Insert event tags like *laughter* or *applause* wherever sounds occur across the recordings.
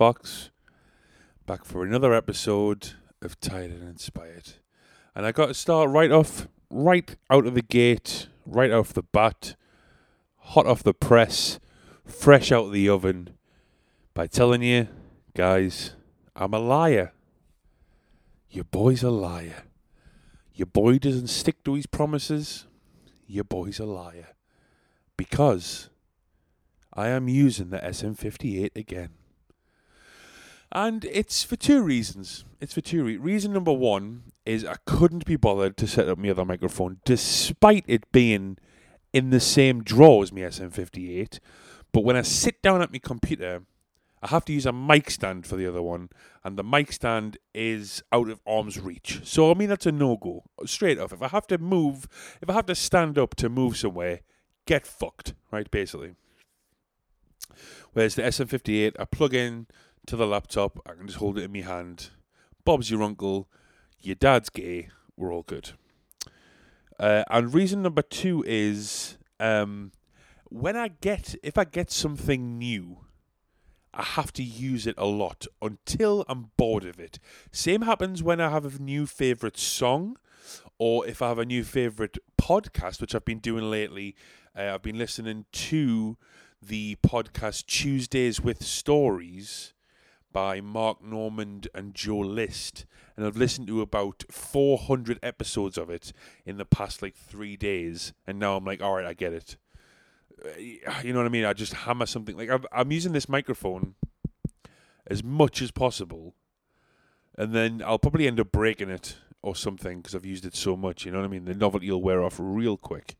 Fox, back for another episode of Tired and Inspired. And I got to start right off, right out of the gate, right off the bat, hot off the press, fresh out of the oven, by telling you, guys, I'm a liar. Your boy's a liar. Your boy doesn't stick to his promises your boy's a liar. Because I am using the SM58 again. And it's for two reasons. It's for two reasons. Reason number one is I couldn't be bothered to set up my other microphone, despite it being in the same drawer as my SM58. But when I sit down at my computer, I have to use a mic stand for the other one, and the mic stand is out of arm's reach. So I mean that's a no go. Straight off. If I have to move, if I have to stand up to move somewhere, get fucked, right? Basically. Whereas the SM58, I plug in to the laptop, I can just hold it in my hand. Bob's your uncle, your dad's gay, we're all good. Uh, and reason number two is um, when I get, if I get something new, I have to use it a lot until I'm bored of it. Same happens when I have a new favorite song or if I have a new favorite podcast, which I've been doing lately. Uh, I've been listening to the podcast Tuesdays with Stories by Mark Normand and Joe List. And I've listened to about 400 episodes of it in the past like three days. And now I'm like, all right, I get it *sighs* you know what I mean? I just hammer something like I'm, I'm using this microphone as much as possible, and then I'll probably end up breaking it or something because I've used it so much. You know what I mean? The novelty will wear off real quick.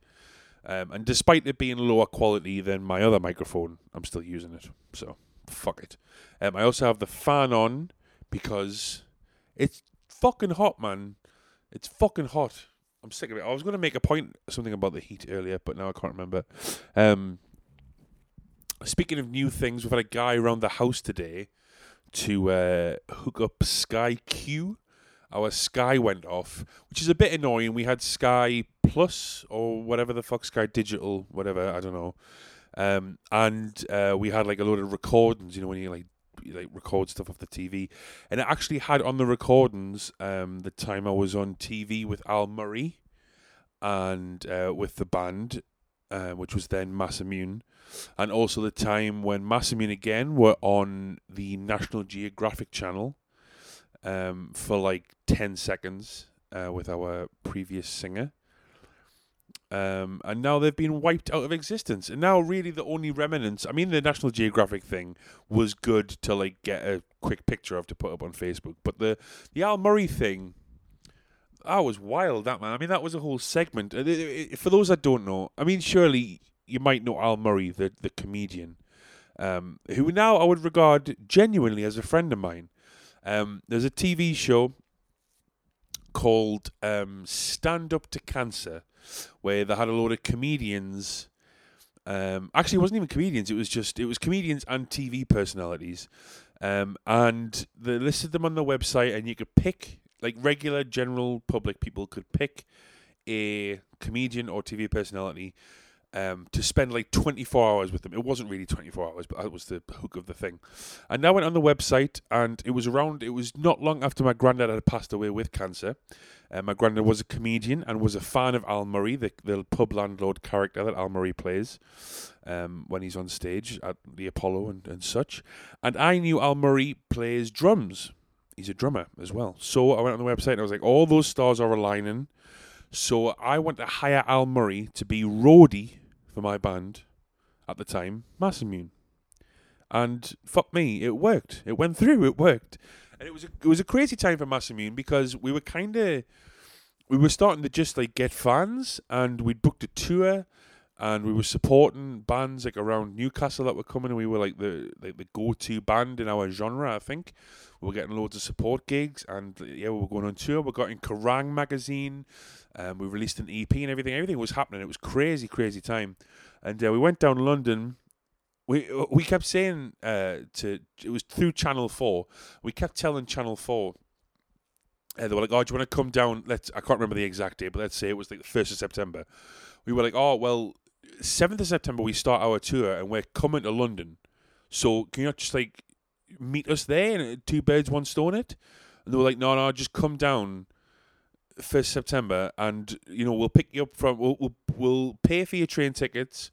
Um, and despite it being lower quality than my other microphone, I'm still using it. So fuck it. Um, I also have the fan on because it's fucking hot, man. It's fucking hot. I'm sick of it. I was going to make a point something about the heat earlier, but now I can't remember. Um, speaking of new things, we've had a guy around the house today to uh, hook up Sky Q. Our Sky went off, which is a bit annoying. We had Sky Plus or whatever the fuck Sky Digital, whatever I don't know, um, and uh, we had like a load of recordings. You know when you like like record stuff off the TV, and it actually had on the recordings um, the time I was on TV with Al Murray, and uh, with the band, uh, which was then Mass Immune, and also the time when Mass Immune again were on the National Geographic channel, um, for like ten seconds uh, with our previous singer. Um, and now they've been wiped out of existence. And now, really, the only remnants. I mean, the National Geographic thing was good to like get a quick picture of to put up on Facebook, but the the Al Murray thing, that was wild. That man. I mean, that was a whole segment. For those that don't know, I mean, surely you might know Al Murray, the the comedian, um, who now I would regard genuinely as a friend of mine. Um, there's a TV show called um, Stand Up to Cancer where they had a load of comedians. Um, actually, it wasn't even comedians. It was just it was comedians and TV personalities, um, and they listed them on the website, and you could pick like regular general public people could pick a comedian or TV personality um, to spend like 24 hours with them. It wasn't really 24 hours, but that was the hook of the thing. And I went on the website, and it was around, it was not long after my granddad had passed away with cancer. Uh, my granddad was a comedian and was a fan of Al Murray, the, the pub landlord character that Al Murray plays um, when he's on stage at the Apollo and, and such. And I knew Al Murray plays drums. He's a drummer as well. So I went on the website and I was like, all those stars are aligning. So I went to hire Al Murray to be roadie for my band at the time, Mass Immune. And fuck me, it worked. It went through. It worked, and it was a, it was a crazy time for Mass Immune because we were kind of we were starting to just like get fans, and we'd booked a tour, and we were supporting bands like around Newcastle that were coming, and we were like the like the go to band in our genre. I think we were getting loads of support gigs, and yeah, we were going on tour. We got in Kerrang magazine, um, we released an EP and everything. Everything was happening. It was crazy, crazy time, and uh, we went down London. We we kept saying uh, to it was through Channel Four. We kept telling Channel Four. Uh, they were like, "Oh, do you want to come down?" Let's. I can't remember the exact date, but let's say it was like the first of September. We were like, "Oh, well, 7th of September we start our tour and we're coming to London. So can you not just like meet us there and two birds, one stone it? And they were like, no, no, just come down first September and you know we'll pick you up from we'll we'll, we'll pay for your train tickets.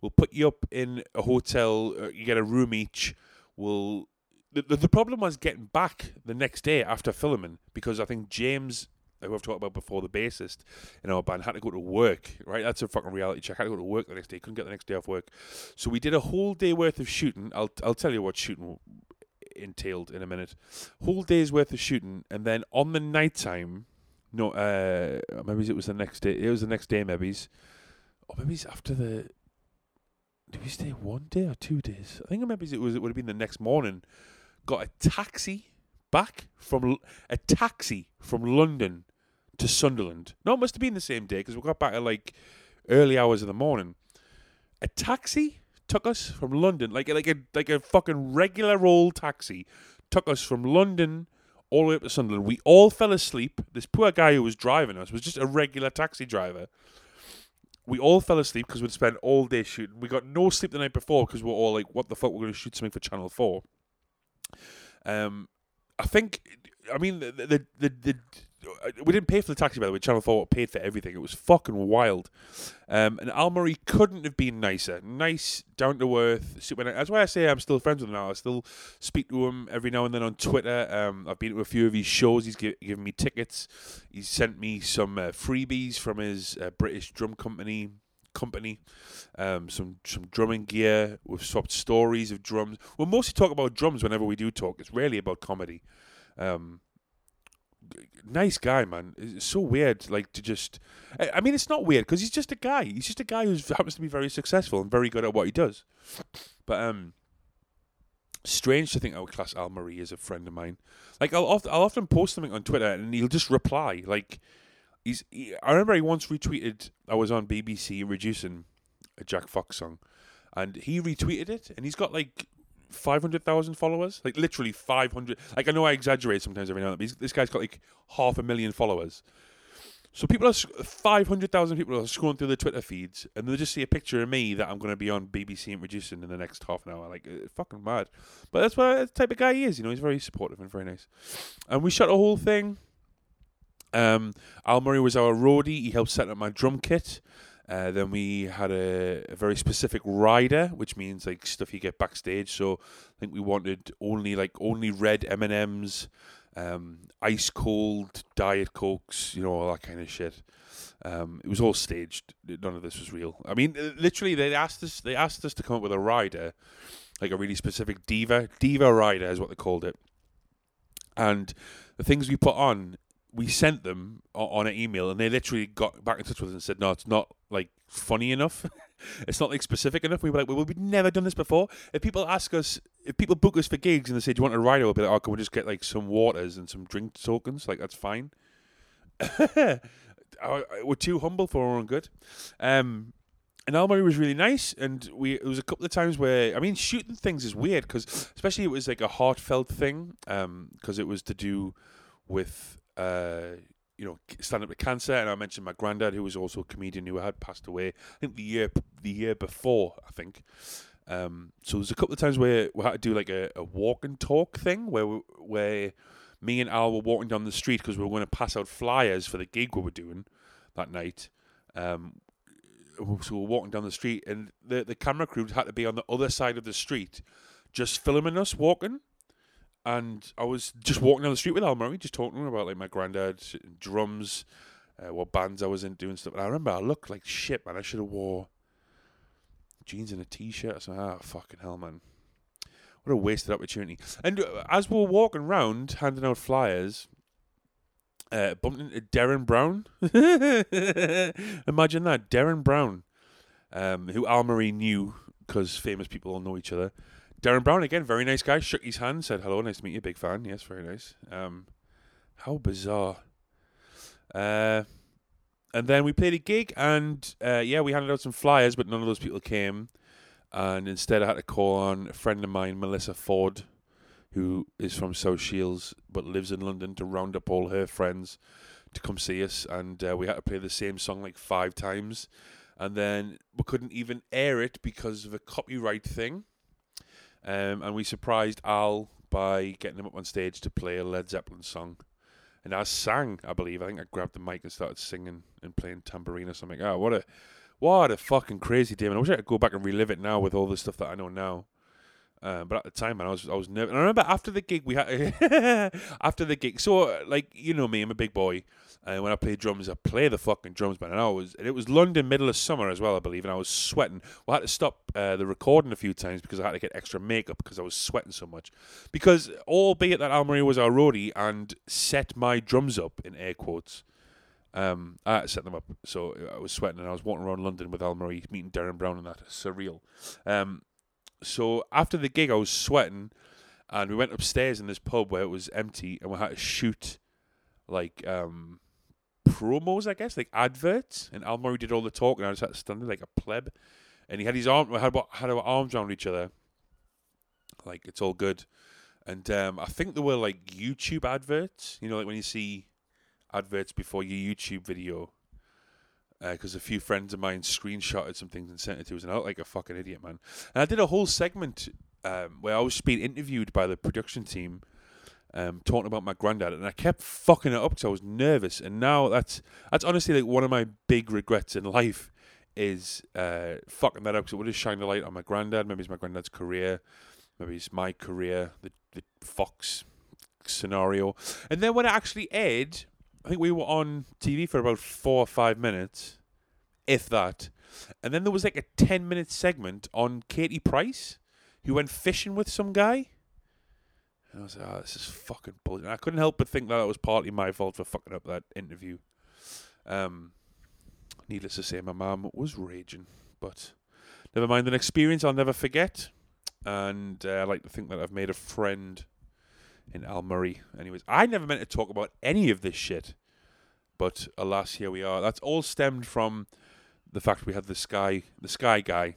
We'll put you up in a hotel. Uh, you get a room each. We'll the, the, the problem was getting back the next day after filming because I think James who I've talked about before, the bassist in our band, had to go to work, right? That's a fucking reality check. Had to go to work the next day. Couldn't get the next day off work. So we did a whole day worth of shooting. I'll, I'll tell you what shooting entailed in a minute. Whole day's worth of shooting. And then on the night time, no, uh, maybe it was the next day. It was the next day, maybe. Or maybe it's after the. Did we stay one day or two days? I think maybe it was. It would have been the next morning. Got a taxi back from a taxi from London to Sunderland. No, it must have been the same day because we got back at like early hours of the morning. A taxi took us from London, like like a like a fucking regular old taxi, took us from London all the way up to Sunderland. We all fell asleep. This poor guy who was driving us was just a regular taxi driver. We all fell asleep because we'd spent all day shooting. We got no sleep the night before because we are all like, "What the fuck? We're going to shoot something for Channel 4. Um, I think, I mean, the the the, the we didn't pay for the taxi by the way. Channel Four paid for everything. It was fucking wild. Um, and Al Murray couldn't have been nicer. Nice, down to earth, super nice. That's why I say I'm still friends with him now. I still speak to him every now and then on Twitter. Um, I've been to a few of his shows. He's gi- given me tickets. He's sent me some uh, freebies from his uh, British drum company company, um, some some drumming gear. We've swapped stories of drums. We'll mostly talk about drums whenever we do talk. It's rarely about comedy. Um, nice guy, man. It's so weird, like to just. I mean, it's not weird because he's just a guy. He's just a guy who *laughs* happens to be very successful and very good at what he does. But um, strange to think I would class Al Murray as a friend of mine. Like I'll often, I'll often post something on Twitter and he'll just reply. Like he's. He, I remember he once retweeted. I was on BBC reducing a Jack Fox song, and he retweeted it, and he's got like 500,000 followers. Like literally 500. Like I know I exaggerate sometimes every now and then, but this guy's got like half a million followers. So people are 500,000 people are scrolling through the Twitter feeds and they just see a picture of me that I'm going to be on BBC introducing in the next half an hour. Like it's fucking mad. But that's what the type of guy he is. You know, he's very supportive and very nice. And we shot a whole thing. Um, Al Murray was our roadie. He helped set up my drum kit. Uh, then we had a, a, very specific rider, which means like stuff you get backstage. So I think we wanted only like only red M and M's, um, ice cold diet cokes, you know, all that kind of shit. Um, it was all staged. None of this was real. I mean, literally, they asked us. They asked us to come up with a rider, like a really specific diva diva rider is what they called it. And the things we put on we sent them on an email and they literally got back in touch with us and said, no, it's not like funny enough. *laughs* it's not like specific enough. We were like, well, we've never done this before. If people ask us, if people book us for gigs and they say, do you want a ride? We'll be like, oh, can we just get like some waters and some drink tokens? Like, that's fine. *laughs* we're too humble for our own good. Um, and Al was really nice, and we it was a couple of times where I mean shooting things is weird because especially it was like a heartfelt thing because um, it was to do with uh, you know, stand up with cancer, and I mentioned my granddad, who was also a comedian who had passed away. I think the year the year before, I think. Um, so there's a couple of times where we had to do like a, a walk and talk thing, where we, where me and Al were walking down the street because we were going to pass out flyers for the gig we were doing that night. Um, so we were walking down the street, and the the camera crew had to be on the other side of the street, just filming us walking and I was just walking down the street with Al Murray, just talking about like my granddad, drums, uh, what bands I was in, doing stuff. And I remember I looked like shit, man. I should have wore jeans and a t-shirt. So ah, fucking hell, man. What a wasted opportunity. And uh, as we were walking around handing out flyers, uh, bumped into Derren Brown. *laughs* Imagine that, Derren Brown. um, who Al Murray knew because famous people all know each other. Derren Brown again, very nice guy. Shook his hand, said hello, nice to meet you, big fan. Yes, very nice. Um, how bizarre. Uh, and then we played a gig, and uh, yeah, we handed out some flyers, but none of those people came. And instead, I had to call on a friend of mine, Melissa Ford, who is from South Shields but lives in London, to round up all her friends to come see us. And uh, we had to play the same song like five times. And then we couldn't even air it because of a copyright thing. Um, and we surprised Al by getting him up on stage to play a Led Zeppelin song. And I sang, I believe. I think I grabbed the mic and started singing and playing tambourine or something. Oh, what a what a fucking crazy day, man. I wish I could go back and relive it now with all the stuff that I know now. Uh, but at the time, man, I was I was nervous. And I remember after the gig, we had *laughs* after the gig. So like you know me, I'm a big boy, and when I play drums, I play the fucking drums, man. And I was and it was London, middle of summer as well, I believe, and I was sweating. Well, I had to stop uh, the recording a few times because I had to get extra makeup because I was sweating so much. Because albeit that Al Murray was our roadie and set my drums up in air quotes. Um, I had to set them up, so I was sweating and I was walking around London with Al Murray, meeting Derren Brown and that. Surreal. Um, so after the gig, I was sweating, and we went upstairs in this pub where it was empty, and we had to shoot like um, promos, I guess, like adverts. And Al Murray did all the talk, and I was had to stand there like a pleb. And he had his arm, had had our arms around each other, like it's all good. And um, I think there were like YouTube adverts, you know, like when you see adverts before your YouTube video. Because uh, a few friends of mine screenshotted some things and sent it to us, and I looked like a fucking idiot, man. And I did a whole segment um, where I was being interviewed by the production team, um, talking about my granddad, and I kept fucking it up because I was nervous. And now that's that's honestly like one of my big regrets in life is uh, fucking that up because it would have shined a light on my granddad. Maybe it's my granddad's career, maybe it's my career, the the Fox scenario. And then when it actually aired, I think we were on TV for about four or five minutes, if that. And then there was like a 10 minute segment on Katie Price, who went fishing with some guy. And I was like, oh, this is fucking bullshit. And I couldn't help but think that it was partly my fault for fucking up that interview. Um, needless to say, my mum was raging. But never mind, an experience I'll never forget. And uh, I like to think that I've made a friend in Al Murray. Anyways, I never meant to talk about any of this shit, but alas, here we are. That's all stemmed from the fact we had the sky, the sky guy.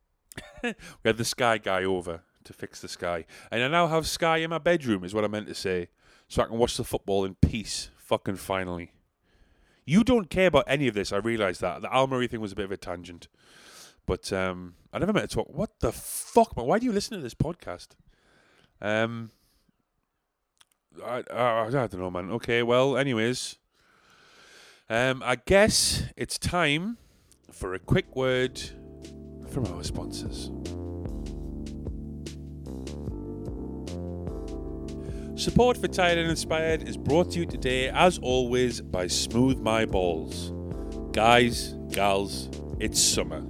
*laughs* we had the sky guy over to fix the sky, and I now have sky in my bedroom. Is what I meant to say, so I can watch the football in peace. Fucking finally. You don't care about any of this. I realise that the Al Murray thing was a bit of a tangent, but um, I never meant to talk. What the fuck, man? Why do you listen to this podcast? Um, I, I, I don't know, man. Okay, well, anyways, um, I guess it's time for a quick word from our sponsors. Support for Tired and Inspired is brought to you today, as always, by Smooth My Balls. Guys, gals, it's summer.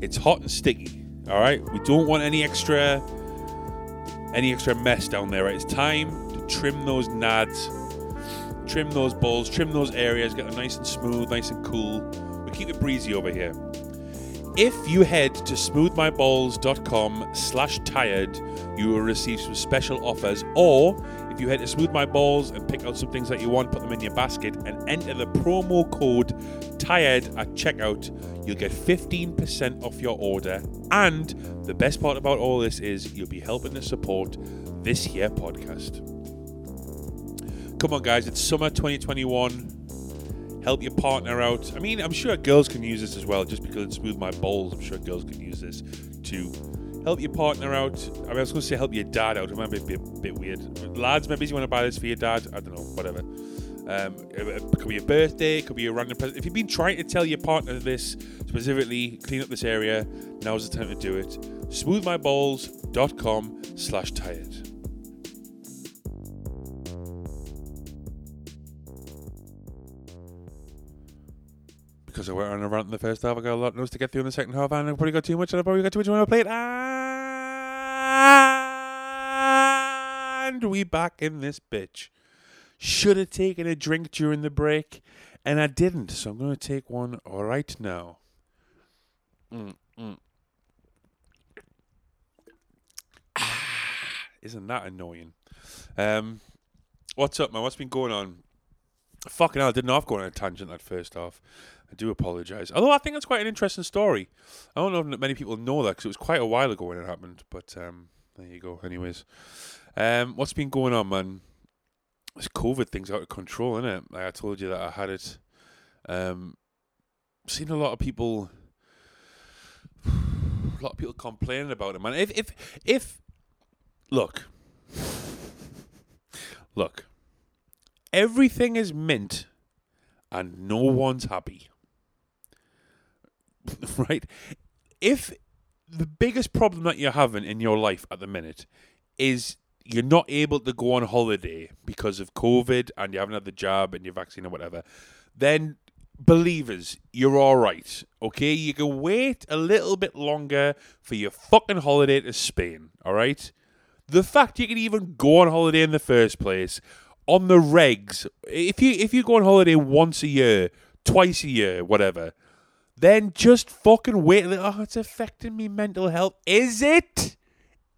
It's hot and sticky. All right, we don't want any extra, any extra mess down there. Right? It's time to trim those nads, trim those balls, trim those areas, get them nice and smooth, nice and cool. We keep it breezy over here. If you head to smoothmyballs.com slash tired, you will receive some special offers. Or if you head to Smooth My Balls and pick out some things that you want, put them in your basket, and enter the promo code TIRED at checkout, you'll get 15% off your order. And the best part about all this is you'll be helping to support this here podcast. Come on, guys, it's summer 2021. Help your partner out. I mean, I'm sure girls can use this as well, just because it smooth my balls. I'm sure girls can use this to help your partner out. I mean, I was going to say help your dad out. It might be a bit, bit weird. Lads, maybe you want to buy this for your dad. I don't know, whatever. Um, it could be your birthday, it could be a random present. If you've been trying to tell your partner this, specifically clean up this area, now's the time to do it. Smoothmyballs.com slash tired. Because I went on a rant in the first half. I got a lot of notes to get through in the second half, and I probably got too much, and I probably got too much on my plate. And we back in this bitch. Should have taken a drink during the break, and I didn't, so I'm going to take one right now. mm, mm. Isn't that annoying? Um, what's up, man? What's been going on? Fucking hell, I didn't I've gone on a tangent that first half. I do apologise. Although I think it's quite an interesting story. I don't know if many people know that because it was quite a while ago when it happened. But um, there you go. Anyways, um, what's been going on, man? This COVID thing's out of control, isn't it? Like I told you that I had it. Um, seen a lot of people, *sighs* a lot of people complaining about it, man. If if if look, look, everything is mint, and no one's happy. *laughs* right? If the biggest problem that you're having in your life at the minute is you're not able to go on holiday because of COVID and you haven't had the jab and your vaccine or whatever, then believers, you're all right. Okay, you can wait a little bit longer for your fucking holiday to Spain. All right. The fact you can even go on holiday in the first place on the regs, if you if you go on holiday once a year, twice a year, whatever, then just fucking wait. Oh, it's affecting me mental health. Is it?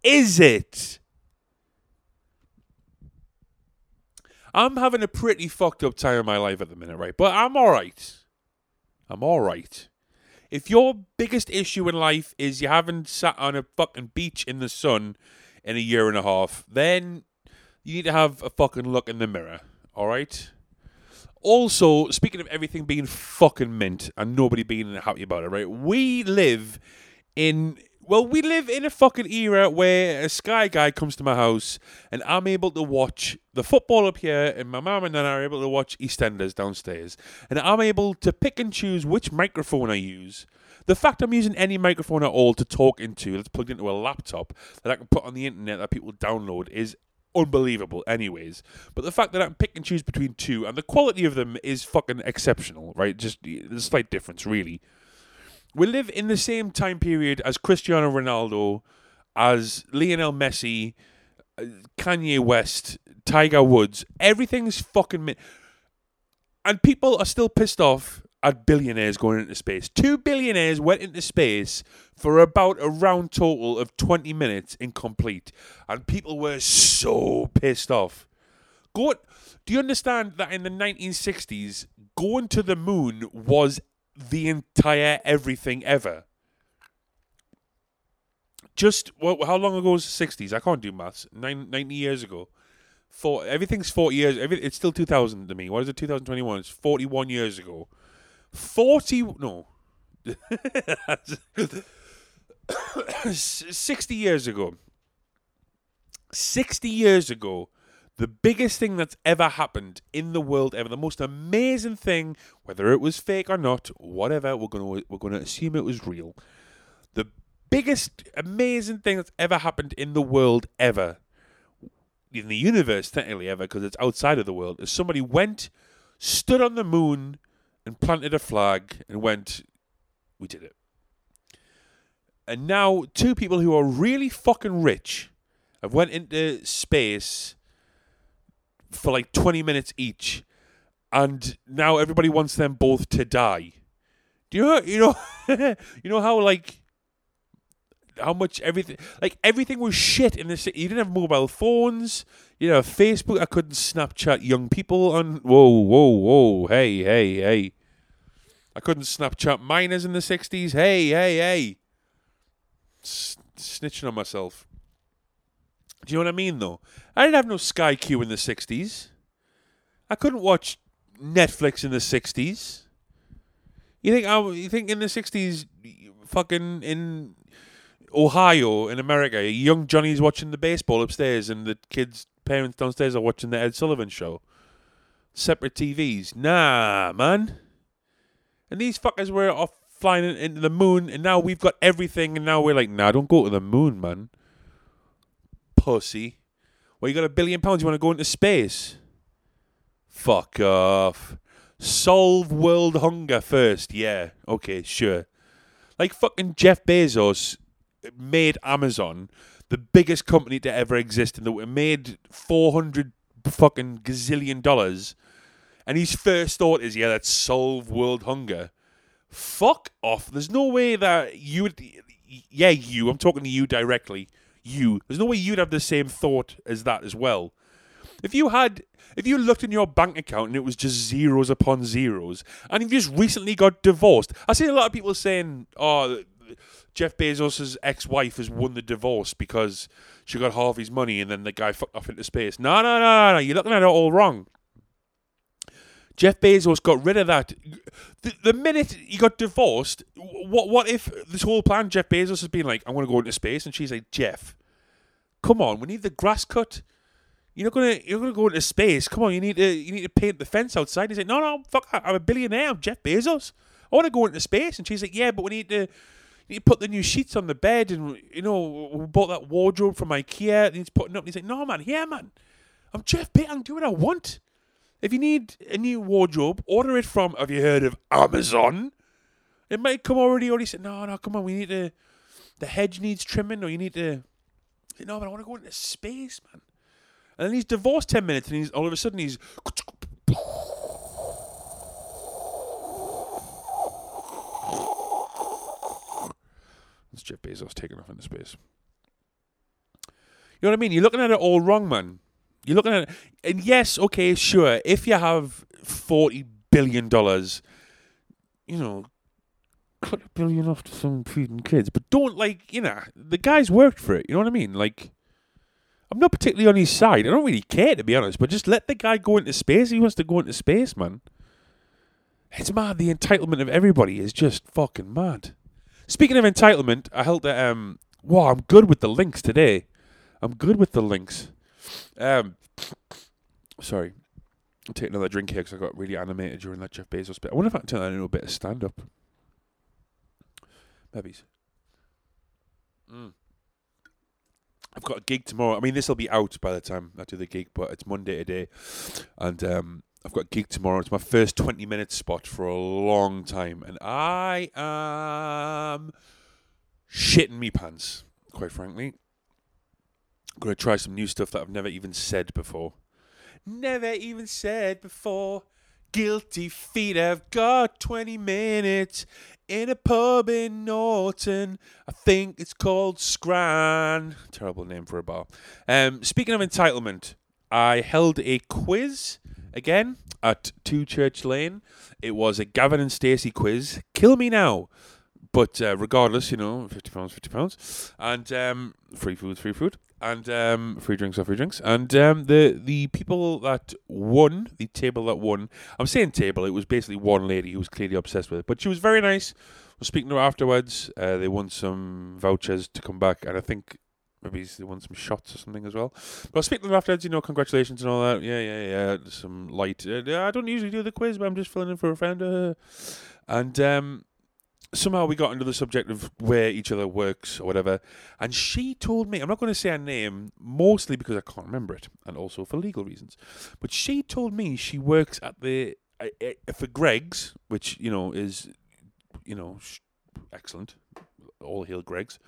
Is it? I'm having a pretty fucked up time in my life at the minute, right? But I'm all right. I'm all right. If your biggest issue in life is you haven't sat on a fucking beach in the sun in a year and a half, then you need to have a fucking look in the mirror, all right? Also, speaking of everything being fucking mint and nobody being happy about it, right? We live in well, we live in a fucking era where a Sky guy comes to my house and I'm able to watch the football up here, and my mum and Nana are able to watch EastEnders downstairs. And I'm able to pick and choose which microphone I use. The fact I'm using any microphone at all to talk into that's plugged into a laptop that I can put on the internet that people download is unbelievable, anyways. But the fact that I can pick and choose between two and the quality of them is fucking exceptional, right? Just a slight difference, really we live in the same time period as Cristiano Ronaldo, as Lionel Messi, uh, Kanye West, Tiger Woods. Everything's fucking. Mi- and people are still pissed off at billionaires going into space. Two billionaires went into space for about a round total of 20 minutes incomplete. And people were so pissed off. Go, do you understand that in the 1960s, going to the moon was the entire everything ever. Just well, how long ago was the sixties? I can't do maths. Nine, 90 years ago. For everything's forty years. Every, it's still two thousand to me. What is it? Two thousand twenty one. It's forty one years ago. Forty no. *coughs* Sixty years ago. Sixty years ago the biggest thing that's ever happened in the world ever, the most amazing thing, whether it was fake or not, whatever, we're going to we're going to assume it was real. The biggest amazing thing that's ever happened in the world ever, in the universe technically ever, because it's outside of the world, is somebody went, stood on the moon, and planted a flag, and went, we did it. And now two people who are really fucking rich have went into space for like 20 minutes each, and now everybody wants them both to die. Do you know, you know, *laughs* you know how like how much everything like everything was shit in this. You didn't have mobile phones. You know, Facebook. I couldn't Snapchat young people on. Whoa, whoa, whoa! Hey, hey, hey! I couldn't Snapchat minors in the '60s. Hey, hey, hey! Snitching on myself. Do you know what I mean, though? I didn't have no Sky Q in the 60s. I couldn't watch Netflix in the 60s. You think I, you think in the 60s fucking in Ohio in America, young Johnny's watching the baseball upstairs and the kids parents downstairs are watching the Ed Sullivan show. Separate TVs. Nah, man. And these fuckers were off flying into the moon and now we've got everything and now we're like, nah, don't go to the moon, man pussy. Well, you got a billion pounds, you want to go into space? Fuck off. Solve world hunger first. Yeah, okay, sure. Like fucking Jeff Bezos made Amazon the biggest company to ever exist the world. Made 400 fucking gazillion dollars. And his first thought is, yeah, let's solve world hunger. Fuck off. There's no way that you would. Yeah, you. I'm talking to you directly. You. There's no way you'd have the same thought as that as well. If you had, if you looked in your bank account and it was just zeros upon zeros, and you just recently got divorced, I see a lot of people saying, "Oh, Jeff Bezos' ex-wife has won the divorce because she got half his money and then the guy fucked off into space." No, no, no, no. You're looking at it all wrong. Jeff Bezos got rid of that. The, the minute he got divorced, what what if this whole plan Jeff Bezos has been like, I'm going to go into space, and she's like, Jeff, come on, we need the grass cut. You're not gonna you're gonna go into space. Come on, you need to you need to paint the fence outside. He's like, no, no, fuck, I'm a billionaire. I'm Jeff Bezos. I want to go into space. And she's like, yeah, but we need to. You put the new sheets on the bed, and you know we bought that wardrobe from IKEA. And he's putting up. And he's like, no, man, yeah, man, I'm Jeff Bezos. I'm doing what I want. If you need a new wardrobe, order it from. Have you heard of Amazon? It might come already. Already said, no, no, come on. We need to. The hedge needs trimming, or you need to. No, but I want to go into space, man. And then he's divorced ten minutes, and he's all of a sudden he's. It's Jeff Bezos taking off into space. You know what I mean? You're looking at it all wrong, man. You're looking at it, and yes, okay, sure. If you have forty billion dollars, you know, cut a billion off to some feeding kids, but don't like, you know, the guy's worked for it. You know what I mean? Like, I'm not particularly on his side. I don't really care to be honest, but just let the guy go into space. He wants to go into space, man. It's mad. The entitlement of everybody is just fucking mad. Speaking of entitlement, I held that. Um, wow, I'm good with the links today. I'm good with the links. Um, sorry, I'll take another drink here because I got really animated during that Jeff Bezos bit. I wonder if I can turn that into a bit of stand up. Maybe. Mm. I've got a gig tomorrow. I mean, this will be out by the time I do the gig, but it's Monday today, and um, I've got a gig tomorrow. It's my first twenty minute spot for a long time, and I am shitting me pants, quite frankly. I'm gonna try some new stuff that I've never even said before. Never even said before. Guilty feet I've got 20 minutes in a pub in Norton. I think it's called Scran. Terrible name for a bar. Um, speaking of entitlement, I held a quiz again at Two Church Lane. It was a Gavin and Stacey quiz. Kill me now. But uh, regardless, you know, fifty pounds, fifty pounds, and um, free food, free food, and um, free drinks are free drinks. And um, the the people that won, the table that won, I'm saying table. It was basically one lady who was clearly obsessed with it, but she was very nice. I was speaking to her afterwards. Uh, they won some vouchers to come back, and I think maybe they won some shots or something as well. But I was speaking to them afterwards. You know, congratulations and all that. Yeah, yeah, yeah. Some light. Uh, I don't usually do the quiz, but I'm just filling in for a friend. Uh, and um, somehow we got into the subject of where each other works or whatever. And she told me, I'm not going to say her name, mostly because I can't remember it, and also for legal reasons. But she told me she works at the uh, uh, for Greggs, which you know is, you know, excellent. All hail Greggs.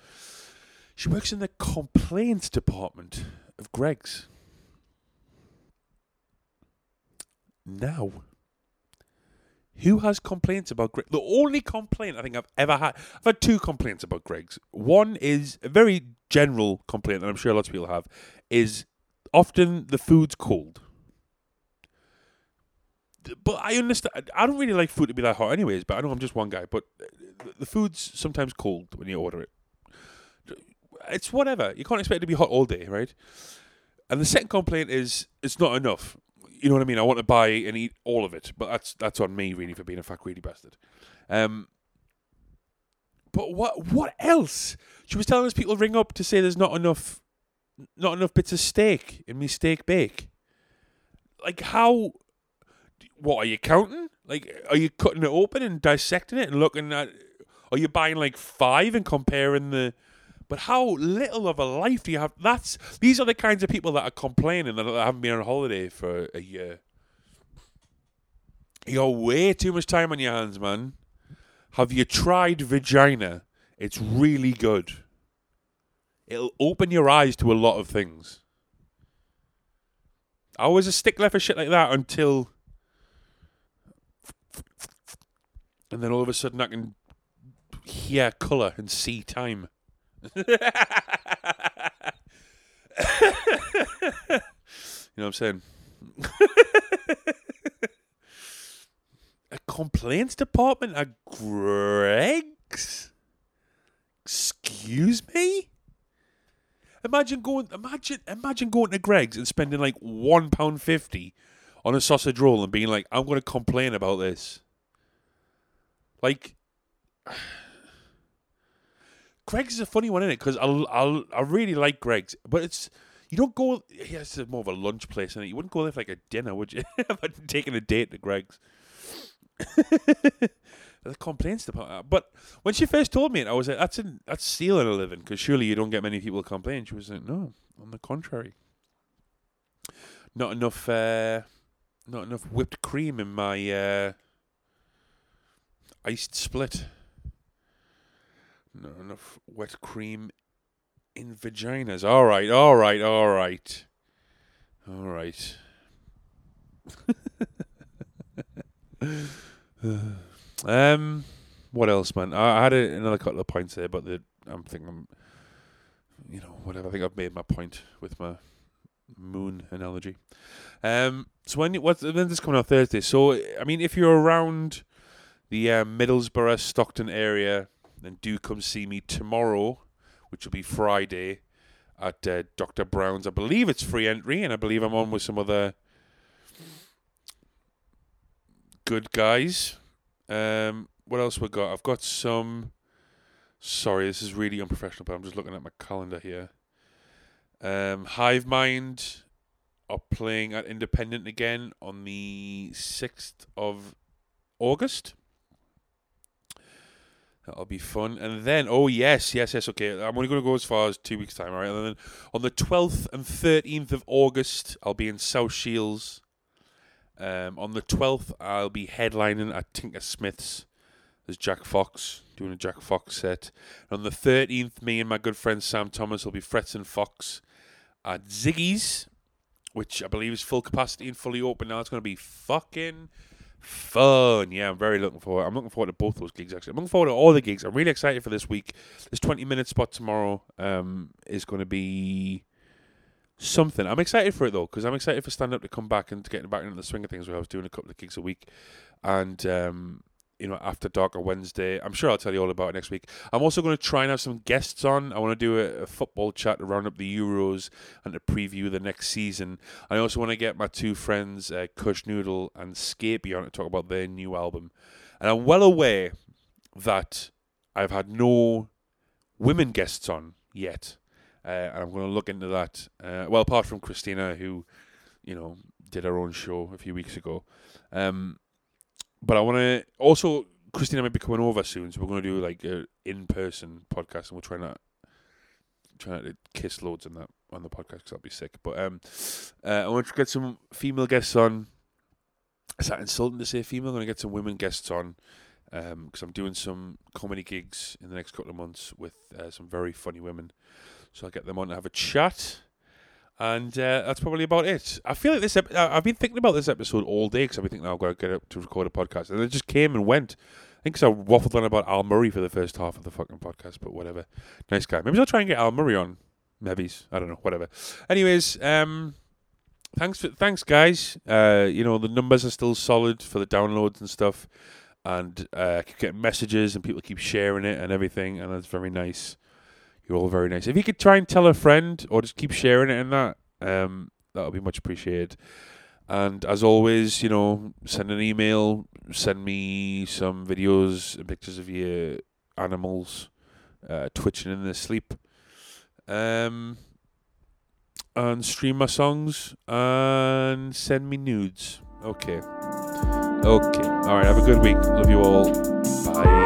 She works in the complaints department of Greggs. Now, who has complaints about Greg? The only complaint I think I've ever had, I've had two complaints about Greggs. One is a very general complaint that I'm sure lots of people have, is often the food's cold. But I understand. I don't really like food to be that hot, anyways. But I know I'm just one guy. But uh, the food's sometimes cold when you order it. It's whatever. You can't expect it to be hot all day, right? And the second complaint is it's not enough you know what I mean? I want to buy and eat all of it, but that's that's on me really for being a fat greedy bastard. Um, but what what else? She was telling us people ring up to say there's not enough, not enough bits of steak in me steak bake. Like how? What are you counting? Like, are you cutting it open and dissecting it and looking at? Are you buying like five and comparing the? But how little of a life do you have? That's these are the kinds of people that are complaining that they haven't been on holiday for a year. You got way too much time on your hands, man. Have you tried vagina? It's really good. It'll open your eyes to a lot of things. I was a stickler for shit like that until and then all of a sudden I can hear colour and see time. You know what I'm saying? a complaints department at Greggs? Excuse me? Imagine going imagine imagine going to Greggs and spending like one pound fifty on a sausage roll and being like, I'm gonna complain about this. Like Greggs is a funny one, isn't it? Because I I I really like Greggs, but it's you don't go. Yeah, it's more of a lunch place, and you wouldn't go there for like a dinner, would you? *laughs* taking a date to Greggs. *laughs* the complaints department. But when she first told me it, I was like, "That's that's stealing a living," because surely you don't get many people complain. She was like, "No, on the contrary, not enough, uh, not enough whipped cream in my uh, iced split. Not enough wet cream in vaginas. All right, all right, all right, all right." *laughs* um, what else, man? I, I had a, another couple of points there, but the, I'm thinking, I'm, you know, whatever. I think I've made my point with my moon analogy. Um, so when what's then this coming out Thursday? So I mean, if you're around the uh, Middlesbrough, Stockton area, then do come see me tomorrow, which will be Friday at uh, Dr. Brown's. I believe it's free entry, and I believe I'm on with some other good guys. Um, what else we got? I've got some. Sorry, this is really unprofessional, but I'm just looking at my calendar here. Um, Hive Mind are playing at Independent again on the sixth of August. That'll be fun. And then, oh yes, yes, yes. Okay, I'm only going to go as far as two weeks time, all right? And then on the 12th and 13th of August, I'll be in South Shields um, on the 12th, I'll be headlining at Tinker Smith's. There's Jack Fox doing a Jack Fox set. And on the 13th, me and my good friend Sam Thomas will be Frets and Fox at Ziggy's, which I believe is full capacity and fully open now. It's going to be fucking fun. Yeah, I'm very looking forward. I'm looking forward to both those gigs actually. I'm looking forward to all the gigs. I'm really excited for this week. This 20 minute spot tomorrow um, is going to be something. I'm excited for it though, because I'm excited for stand up to come back and to getting back into the swing of things where I was doing a couple of gigs a week. And, um, you know, after dark or Wednesday, I'm sure I'll tell you all about it next week. I'm also going to try and have some guests on. I want to do a, a, football chat to round up the Euros and to preview the next season. I also want to get my two friends, uh, Kush Noodle and Scapey, on to talk about their new album. And I'm well aware that I've had no women guests on yet. Uh, and I'm going to look into that. Uh, well, apart from Christina, who, you know, did her own show a few weeks ago. Um, but I want to also Christina might be coming over soon, so we're going to do like an in-person podcast, and we'll try not try not to kiss loads on that on the podcast because I'll be sick. But um, uh, I want to get some female guests on. Is that insulting to say female? I'm going to get some women guests on because um, I'm doing some comedy gigs in the next couple of months with uh, some very funny women. So I'll get them on to have a chat. And uh, that's probably about it. I feel like this. Ep- I've been thinking about this episode all day because I've been thinking I've got to get up to record a podcast, and it just came and went. I think so. I waffled on about Al Murray for the first half of the fucking podcast, but whatever. Nice guy. Maybe I'll try and get Al Murray on. Maybe I don't know. Whatever. Anyways, um, thanks for thanks guys. Uh, you know the numbers are still solid for the downloads and stuff, and uh, I keep getting messages and people keep sharing it and everything, and that's very nice. You're all very nice. If you could try and tell a friend or just keep sharing it and that, um, that would be much appreciated. And as always, you know, send an email, send me some videos and pictures of your animals uh, twitching in their sleep. Um, and stream my songs and send me nudes. Okay. Okay. All right. Have a good week. Love you all. Bye.